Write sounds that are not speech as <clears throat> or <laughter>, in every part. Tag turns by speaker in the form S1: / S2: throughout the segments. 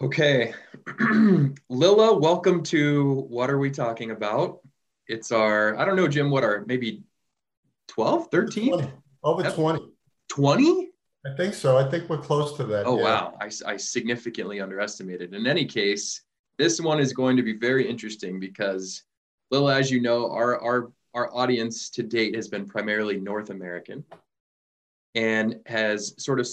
S1: Okay. <clears throat> Lila, welcome to What Are We Talking About? It's our, I don't know, Jim, what are maybe 12, 13?
S2: 20. Over 20.
S1: 20?
S2: I think so. I think we're close to that.
S1: Oh,
S2: yeah.
S1: wow. I, I significantly underestimated. In any case, this one is going to be very interesting because, Lila, as you know, our, our, our audience to date has been primarily North American and has sort of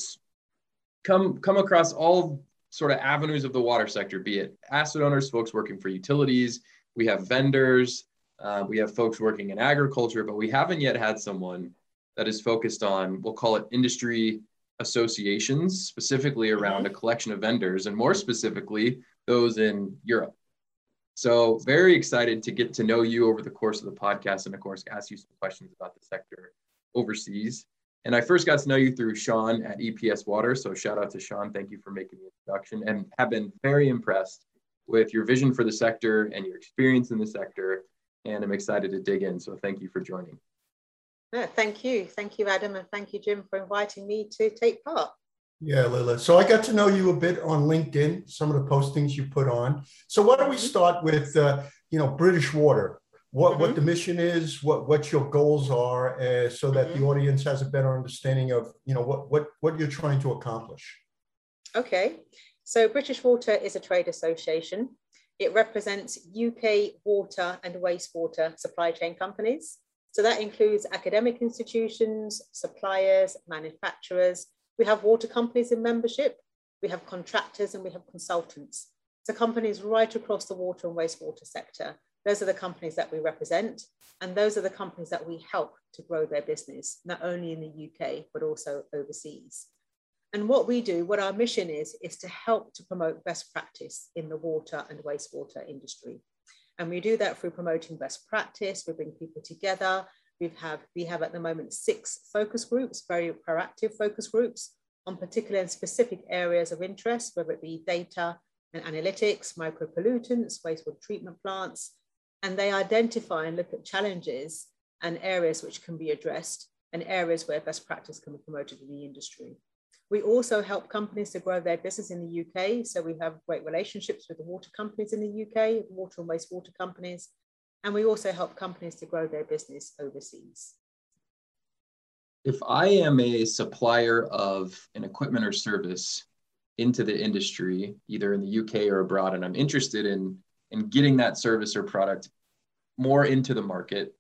S1: come, come across all sort of avenues of the water sector, be it asset owners, folks working for utilities, we have vendors, uh, we have folks working in agriculture, but we haven't yet had someone that is focused on, we'll call it industry associations, specifically around mm-hmm. a collection of vendors, and more specifically, those in Europe. So, very excited to get to know you over the course of the podcast and, of course, ask you some questions about the sector overseas. And I first got to know you through Sean at EPS Water. So shout out to Sean. Thank you for making the introduction and have been very impressed with your vision for the sector and your experience in the sector. And I'm excited to dig in. So thank you for joining.
S3: No, thank you. Thank you, Adam. And thank you, Jim, for inviting me to take part.
S2: Yeah, Lila. So I got to know you a bit on LinkedIn, some of the postings you put on. So why don't we mm-hmm. start with, uh, you know, British Water? What, mm-hmm. what the mission is, what, what your goals are, uh, so that mm-hmm. the audience has a better understanding of, you know, what, what, what you're trying to accomplish.
S3: Okay, so British Water is a trade association. It represents UK water and wastewater supply chain companies. So that includes academic institutions, suppliers, manufacturers. We have water companies in membership, we have contractors and we have consultants. So companies right across the water and wastewater sector those are the companies that we represent, and those are the companies that we help to grow their business, not only in the UK, but also overseas. And what we do, what our mission is, is to help to promote best practice in the water and wastewater industry. And we do that through promoting best practice. We bring people together. We have, we have at the moment six focus groups, very proactive focus groups on particular and specific areas of interest, whether it be data and analytics, micropollutants, wastewater treatment plants, and they identify and look at challenges and areas which can be addressed and areas where best practice can be promoted in the industry. We also help companies to grow their business in the UK. So we have great relationships with the water companies in the UK, water and wastewater companies. And we also help companies to grow their business overseas.
S1: If I am a supplier of an equipment or service into the industry, either in the UK or abroad, and I'm interested in, in getting that service or product more into the market.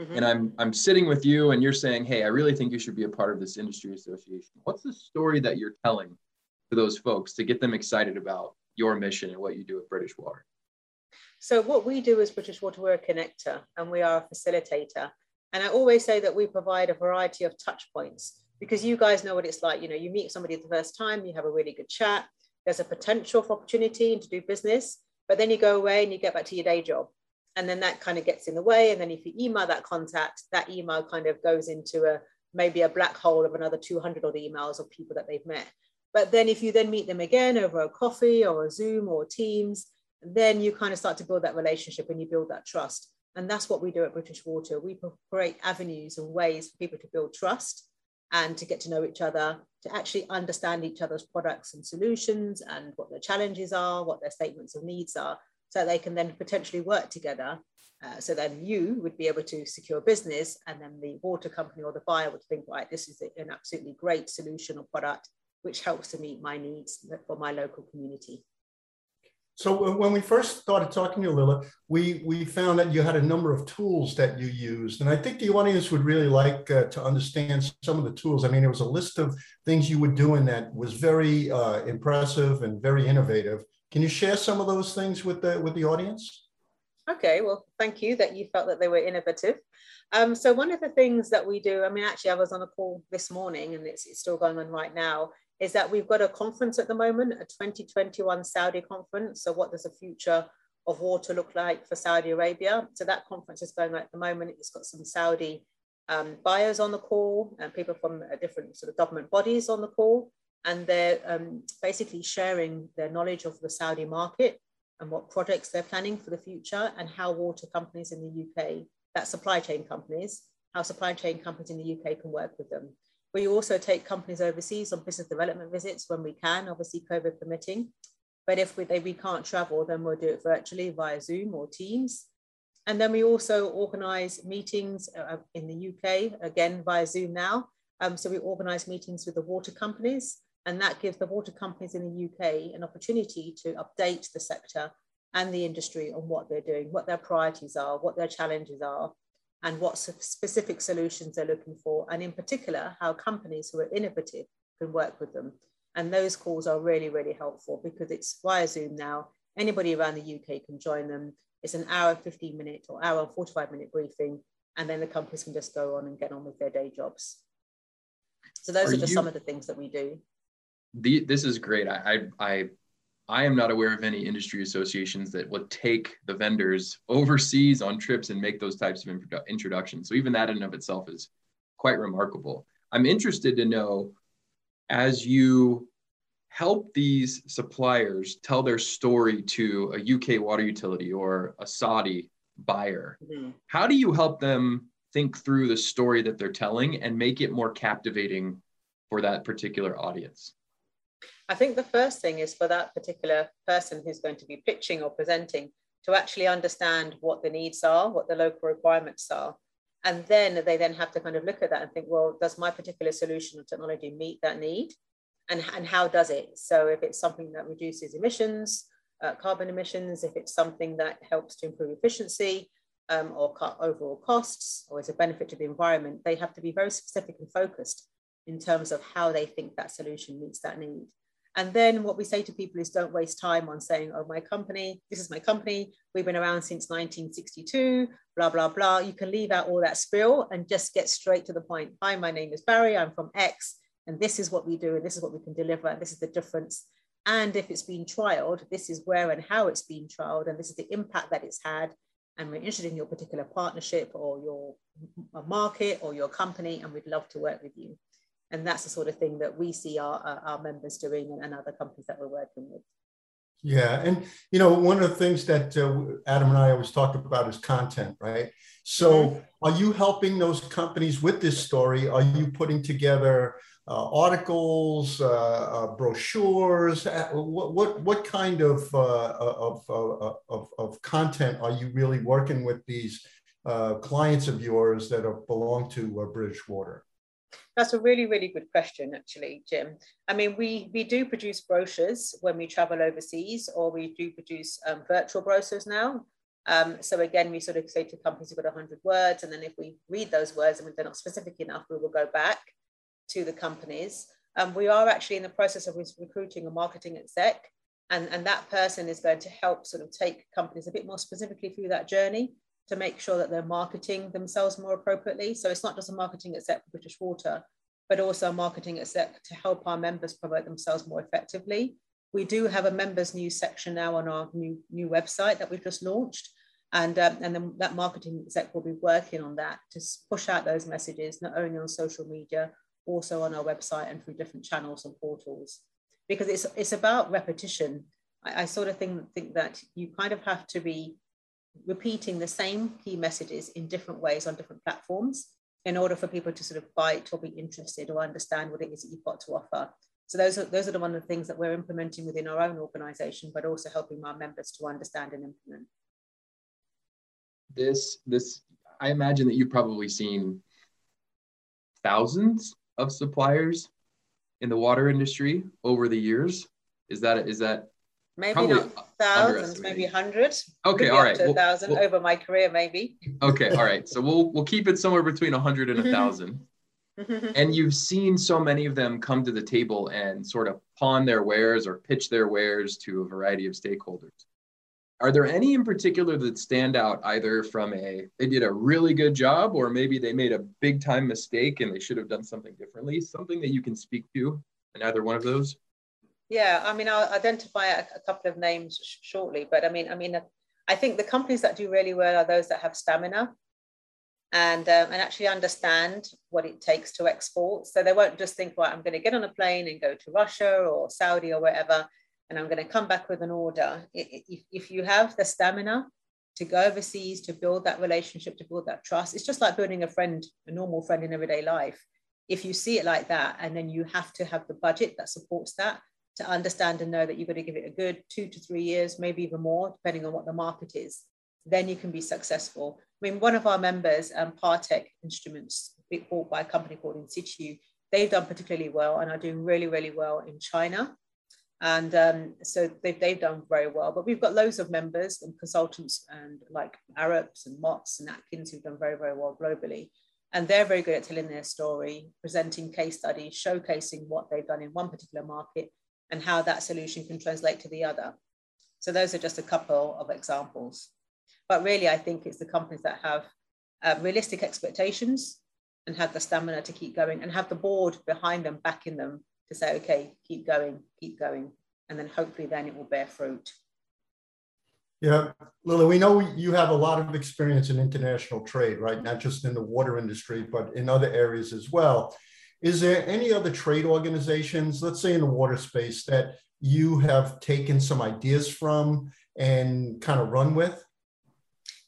S1: Mm-hmm. and i'm i'm sitting with you and you're saying hey i really think you should be a part of this industry association. What's the story that you're telling to those folks to get them excited about your mission and what you do at british water?
S3: So what we do as british water we're a connector and we are a facilitator. And i always say that we provide a variety of touch points because you guys know what it's like. You know you meet somebody the first time you have a really good chat. There's a potential for opportunity and to do business but then you go away and you get back to your day job. And then that kind of gets in the way. And then if you email that contact that email kind of goes into a maybe a black hole of another 200 odd emails of people that they've met. But then if you then meet them again over a coffee or a zoom or teams then you kind of start to build that relationship and you build that trust. And that's what we do at british water. We create avenues and ways for people to build trust and to get to know each other to actually understand each other's products and solutions and what their challenges are what their statements of needs are so they can then potentially work together. Uh, so then you would be able to secure business, and then the water company or the buyer would think, right, this is an absolutely great solution or product which helps to meet my needs for my local community.
S2: So when we first started talking to Lila, we, we found that you had a number of tools that you used. And I think the audience would really like uh, to understand some of the tools. I mean, it was a list of things you were doing that was very uh, impressive and very innovative. Can you share some of those things with the with the audience?
S3: Okay, well, thank you that you felt that they were innovative. Um, so one of the things that we do, I mean, actually, I was on a call this morning, and it's, it's still going on right now. Is that we've got a conference at the moment, a 2021 Saudi conference. So what does the future of water look like for Saudi Arabia? So that conference is going on at the moment. It's got some Saudi um, buyers on the call and people from different sort of government bodies on the call and they're um, basically sharing their knowledge of the Saudi market and what projects they're planning for the future and how water companies in the UK, that supply chain companies, how supply chain companies in the UK can work with them. We also take companies overseas on business development visits when we can, obviously COVID permitting. But if we, they, we can't travel, then we'll do it virtually via Zoom or Teams. And then we also organize meetings uh, in the UK, again via Zoom now. Um, so we organize meetings with the water companies, and that gives the water companies in the UK an opportunity to update the sector and the industry on what they're doing, what their priorities are, what their challenges are, and what specific solutions they're looking for, and in particular, how companies who are innovative can work with them. And those calls are really, really helpful because it's via Zoom now. Anybody around the UK can join them. It's an hour, 15 minute or hour, 45 minute briefing, and then the companies can just go on and get on with their day jobs. So those are, are just you, some of the things that we do.
S1: The, this is great. I, I, I I am not aware of any industry associations that would take the vendors overseas on trips and make those types of introductions. So even that in and of itself is quite remarkable. I'm interested to know as you help these suppliers tell their story to a UK water utility or a Saudi buyer, mm-hmm. how do you help them think through the story that they're telling and make it more captivating for that particular audience?
S3: I think the first thing is for that particular person who's going to be pitching or presenting to actually understand what the needs are, what the local requirements are. And then they then have to kind of look at that and think, well, does my particular solution or technology meet that need? And, and how does it? So if it's something that reduces emissions, uh, carbon emissions, if it's something that helps to improve efficiency um, or cut overall costs, or is a benefit to the environment, they have to be very specific and focused in terms of how they think that solution meets that need. And then what we say to people is don't waste time on saying, oh, my company, this is my company, we've been around since 1962, blah, blah, blah. You can leave out all that spill and just get straight to the point. Hi, my name is Barry, I'm from X, and this is what we do, and this is what we can deliver, and this is the difference. And if it's been trialed, this is where and how it's been trialed, and this is the impact that it's had. And we're interested in your particular partnership or your market or your company, and we'd love to work with you and that's the sort of thing that we see our, our members doing and, other companies that we're working with.
S2: Yeah, and you know, one of the things that uh, Adam and I always talk about is content, right? So, mm-hmm. are you helping those companies with this story? Are you putting together uh, articles, uh, uh brochures? Uh, what what what kind of, uh, of, of of content are you really working with these clients of yours that are, belong to British Water?
S3: That's a really, really good question, actually, Jim. I mean, we, we do produce brochures when we travel overseas, or we do produce um, virtual brochures now. Um, so again, we sort of say to companies, we've got 100 words, and then if we read those words and if they're not specific enough, we will go back to the companies. Um, we are actually in the process of recruiting a marketing exec, and, and that person is going to help sort of take companies a bit more specifically through that journey to make sure that they're marketing themselves more appropriately. So it's not just a marketing exec for British Water, but also a marketing exec to help our members promote themselves more effectively. We do have a members news section now on our new, new website that we've just launched. And, um, and then that marketing exec will be working on that to push out those messages, not only on social media, also on our website and through different channels and portals. Because it's, it's about repetition. I, I sort of think, think that you kind of have to be repeating the same key messages in different ways on different platforms in order for people to sort of bite or be interested or understand what it is that you've got to offer. So those are those are the one of the things that we're implementing within our own organization, but also helping our members to understand and implement.
S1: This this I imagine that you've probably seen thousands of suppliers in the water industry over the years. Is that is that
S3: maybe Probably not thousands, maybe hundreds.
S1: Okay, all right.
S3: A well, thousand well, over my career, maybe.
S1: Okay, all right. So we'll we'll keep it somewhere between a hundred and a mm-hmm. thousand. Mm-hmm. and you've seen so many of them come to the table and sort of pawn their wares or pitch their wares to a variety of stakeholders. Are there any in particular that stand out either from a they did a really good job or maybe they made a big time mistake and they should have done something differently? Something that you can speak to in either one of those?
S3: Yeah, I mean, I'll identify a, a couple of names sh- shortly, but I mean, I mean, I think the companies that do really well are those that have stamina and um, and actually understand what it takes to export. So they won't just think, right, I'm going to get on a plane and go to Russia or Saudi or wherever, and I'm going to come back with an order. If, if you have the stamina to go overseas to build that relationship, to build that trust, it's just like building a friend, a normal friend in everyday life. If you see it like that, and then you have to have the budget that supports that, to understand and know that you've got to give it a good two to three years, maybe even more, depending on what the market is, then you can be successful. I mean, one of our members, um, Partech Instruments, bought by a company called In Situ, they've done particularly well and are doing really, really well in China. And um, so they've, they've done very well. But we've got loads of members and consultants and like Arups and Motts and Atkins who've done very, very well globally. And they're very good at telling their story, presenting case studies, showcasing what they've done in one particular market and how that solution can translate to the other. So those are just a couple of examples. But really, I think it's the companies that have uh, realistic expectations and have the stamina to keep going and have the board behind them, backing them to say, okay, keep going, keep going. And then hopefully then it will bear fruit.
S2: Yeah, Lily, we know you have a lot of experience in international trade, right? Not just in the water industry, but in other areas as well. Is there any other trade organizations, let's say in the water space, that you have taken some ideas from and kind of run with?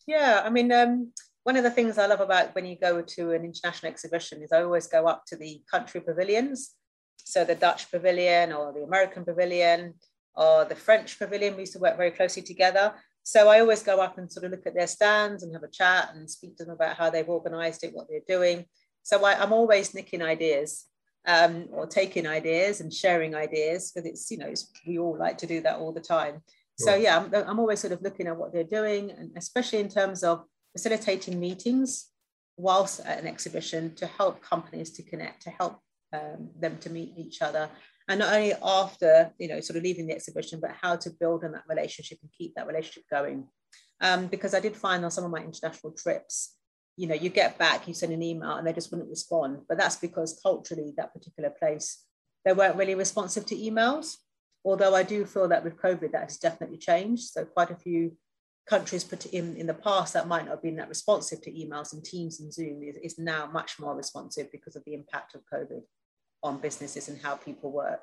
S3: Yeah, I mean, um, one of the things I love about when you go to an international exhibition is I always go up to the country pavilions. So the Dutch pavilion or the American pavilion or the French pavilion, we used to work very closely together. So I always go up and sort of look at their stands and have a chat and speak to them about how they've organized it, what they're doing. So I, am always nicking ideas um, or taking ideas and sharing ideas because it's, you know, it's, we all like to do that all the time. So yeah, I'm, I'm always sort of looking at what they're doing and especially in terms of facilitating meetings whilst at an exhibition to help companies to connect, to help um, them to meet each other. And not only after, you know, sort of leaving the exhibition, but how to build on that relationship and keep that relationship going. Um, because I did find on some of my international trips, you know, you get back, you send an email and they just wouldn't respond. But that's because culturally, that particular place, they weren't really responsive to emails. Although I do feel that with COVID, that has definitely changed. So quite a few countries put in, in the past that might not have been that responsive to emails and Teams and Zoom is, is now much more responsive because of the impact of COVID on businesses and how people work.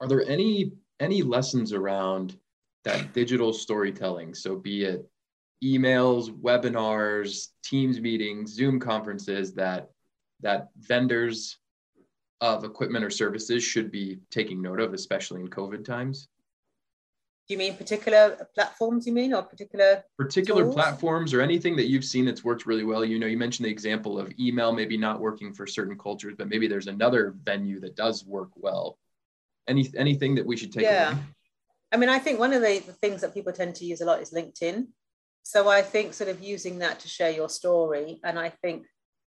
S1: Are there any any lessons around that digital storytelling? So be it emails, webinars, Teams meetings, Zoom conferences that that vendors of equipment or services should be taking note of, especially in COVID times?
S3: Do you mean particular platforms, you mean, or particular?
S1: Particular tools? platforms or anything that you've seen that's worked really well? You know, you mentioned the example of email maybe not working for certain cultures, but maybe there's another venue that does work well. Any anything that we should take
S3: yeah.
S1: away?
S3: I mean, I think one of the, the things that people tend to use a lot is LinkedIn. So I think sort of using that to share your story. And I think,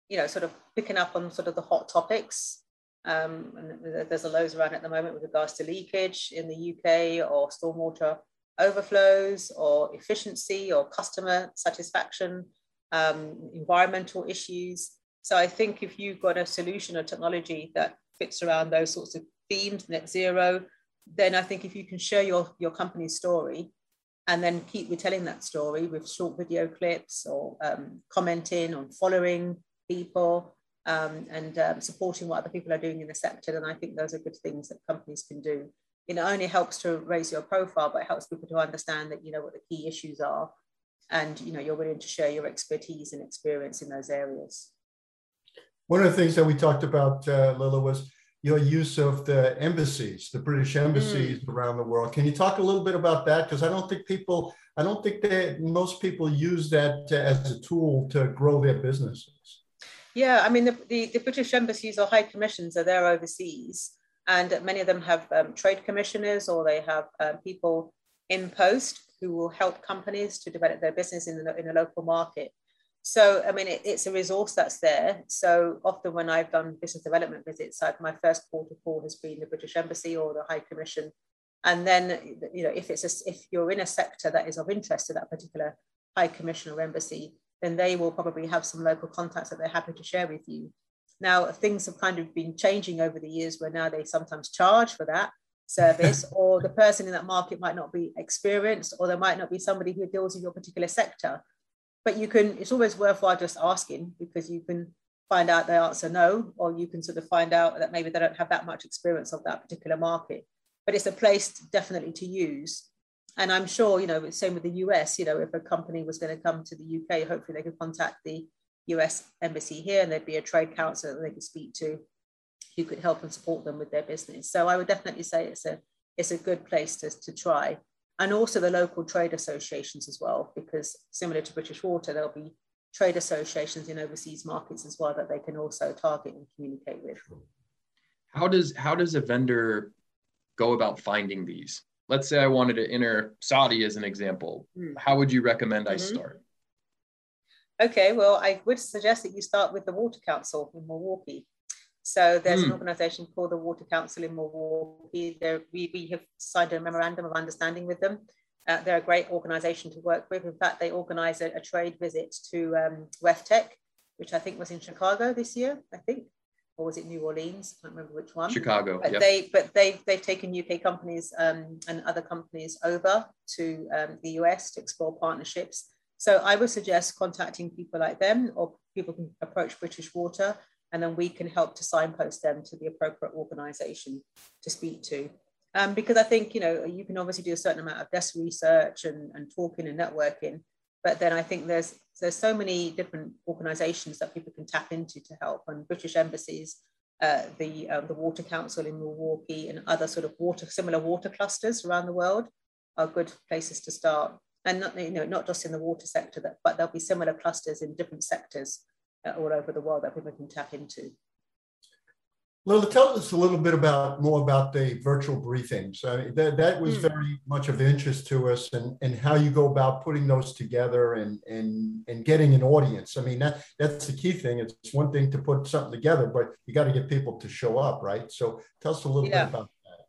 S3: you know, sort of picking up on sort of the hot topics um, and there's a loads around at the moment with regards to leakage in the UK or stormwater overflows or efficiency or customer satisfaction, um, environmental issues. So I think if you've got a solution or technology that fits around those sorts of themes, net zero, then I think if you can share your, your company's story and then keep retelling that story with short video clips or um, commenting on following people, um, and um, supporting what other people are doing in the sector. And I think those are good things that companies can do. It not only helps to raise your profile, but it helps people to understand that you know what the key issues are, and you know you're willing to share your expertise and experience in those areas.
S2: One of the things that we talked about, uh, Lila, was your use of the embassies, the British embassies mm. around the world. Can you talk a little bit about that? Because I don't think people, I don't think that most people use that uh, as a tool to grow their businesses.
S3: Yeah, I mean, the, the, the, British embassies or high commissions are there overseas, and many of them have um, trade commissioners or they have um, people in post who will help companies to develop their business in, the, in a local market. So, I mean, it, it's a resource that's there. So often when I've done business development visits, I've, my first port of call has been the British Embassy or the High Commission. And then, you know, if it's a, if you're in a sector that is of interest to that particular High Commission or Embassy, then they will probably have some local contacts that they're happy to share with you. Now, things have kind of been changing over the years where now they sometimes charge for that service, <laughs> or the person in that market might not be experienced, or there might not be somebody who deals with your particular sector. But you can, it's always worthwhile just asking because you can find out the answer no, or you can sort of find out that maybe they don't have that much experience of that particular market. But it's a place definitely to use and I'm sure, you know, same with the US, you know, if a company was going to come to the UK, hopefully they could contact the US embassy here and there'd be a trade council that they could speak to who could help and support them with their business. So I would definitely say it's a it's a good place to, to try. And also the local trade associations as well, because similar to British Water, there'll be trade associations in overseas markets as well that they can also target and communicate with.
S1: How does how does a vendor go about finding these? Let's say I wanted to enter Saudi as an example. Mm. How would you recommend I mm-hmm. start?
S3: Okay, well, I would suggest that you start with the Water Council in Milwaukee. So there's mm. an hmm. organization called the Water Council in Milwaukee. We, we have signed a memorandum of understanding with them. Uh, they're a great organization to work with. In fact, they organized a, a trade visit to um, WEFTEC, which I think was in Chicago this year, I think. Or was it New Orleans? I can't remember which one.
S1: Chicago.
S3: But yep. they, but they, they've taken UK companies um, and other companies over to um, the US to explore partnerships. So I would suggest contacting people like them, or people can approach British Water and then we can help to signpost them to the appropriate organization to speak to. Um, because I think, you know, you can obviously do a certain amount of desk research and, and talking and networking, but then I think there's there's so many different organizations that people can tap into to help and British embassies, uh, the, um, the Water Council in Milwaukee and other sort of water, similar water clusters around the world are good places to start. And not, you know, not just in the water sector, that, but there'll be similar clusters in different sectors all over the world that people can tap into.
S2: Lila, tell us a little bit about more about the virtual briefings. Uh, that, that was mm. very much of interest to us and, and how you go about putting those together and, and, and getting an audience. I mean, that, that's the key thing. It's one thing to put something together, but you got to get people to show up, right? So tell us a little yeah. bit about that.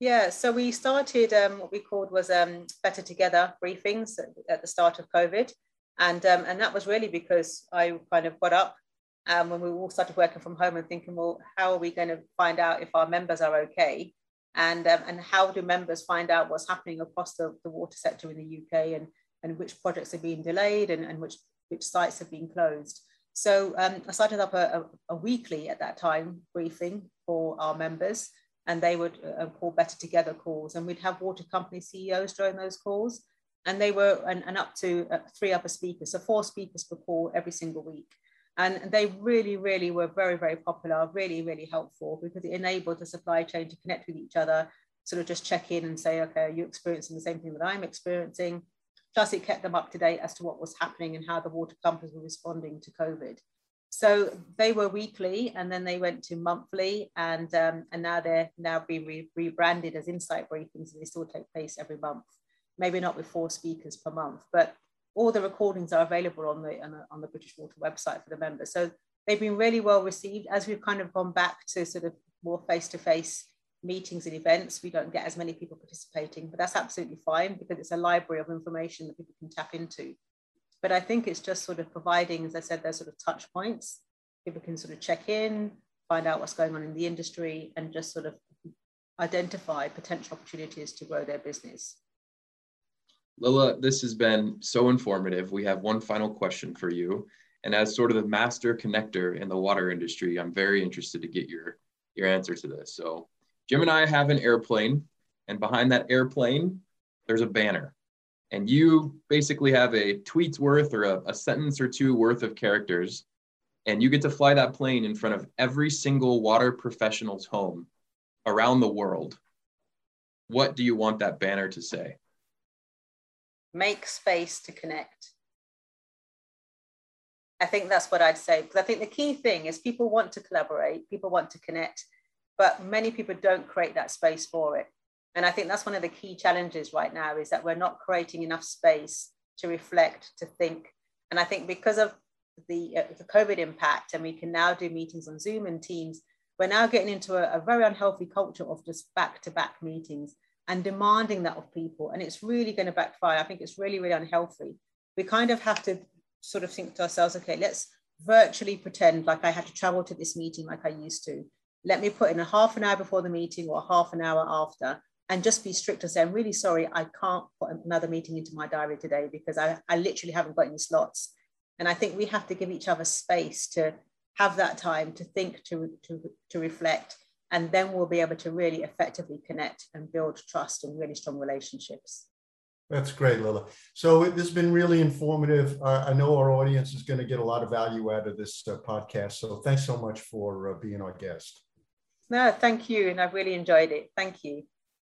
S3: Yeah, so we started um, what we called was um, Better Together briefings at the start of COVID. And, um, and that was really because I kind of got up um, when we all started working from home and thinking, well, how are we going to find out if our members are okay? And, um, and how do members find out what's happening across the, the water sector in the UK and, and which projects are being delayed and, and which, which sites have been closed? So um, I started up a, a, a, weekly at that time briefing for our members, and they would uh, call Better Together calls, and we'd have water company CEOs join those calls and they were and, and up to uh, three other speakers, so four speakers per call every single week. And they really, really were very, very popular, really, really helpful because it enabled the supply chain to connect with each other, sort of just check in and say, okay, are you experiencing the same thing that I'm experiencing? Plus, it kept them up to date as to what was happening and how the water companies were responding to COVID. So they were weekly, and then they went to monthly, and um, and now they're now being re- rebranded as insight briefings, and they still take place every month maybe not with four speakers per month, but all the recordings are available on the, on the, on the British Water website for the members. So they've been really well received as we've kind of gone back to sort of more face-to-face meetings and events. We don't get as many people participating, but that's absolutely fine because it's a library of information that people can tap into. But I think it's just sort of providing, as I said, those sort of touch points. People can sort of check in, find out what's going on in the industry, and just sort of identify potential opportunities to grow their business.
S1: Lila, this has been so informative. We have one final question for you. And as sort of the master connector in the water industry, I'm very interested to get your, your answer to this. So Jim and I have an airplane, and behind that airplane, there's a banner. And you basically have a tweet's worth or a, a sentence or two worth of characters. And you get to fly that plane in front of every single water professional's home around the world. What do you want that banner to say?
S3: Make space to connect. I think that's what I'd say because I think the key thing is people want to collaborate, people want to connect, but many people don't create that space for it. And I think that's one of the key challenges right now is that we're not creating enough space to reflect, to think. And I think because of the, uh, the COVID impact, and we can now do meetings on Zoom and Teams, we're now getting into a, a very unhealthy culture of just back to back meetings and demanding that of people. And it's really going to backfire. I think it's really, really unhealthy. We kind of have to sort of think to ourselves, okay, let's virtually pretend like I had to travel to this meeting like I used to. Let me put in a half an hour before the meeting or half an hour after and just be strict and say, I'm really sorry, I can't put another meeting into my diary today because I, I literally haven't got any slots. And I think we have to give each other space to have that time to think, to, to, to reflect, and then we'll be able to really effectively connect and build trust and really strong relationships.
S2: That's great, Lila. So this has been really informative. Uh, I know our audience is going to get a lot of value out of this uh, podcast. So thanks so much for uh, being our guest.
S3: No, thank you. And I've really enjoyed it. Thank you.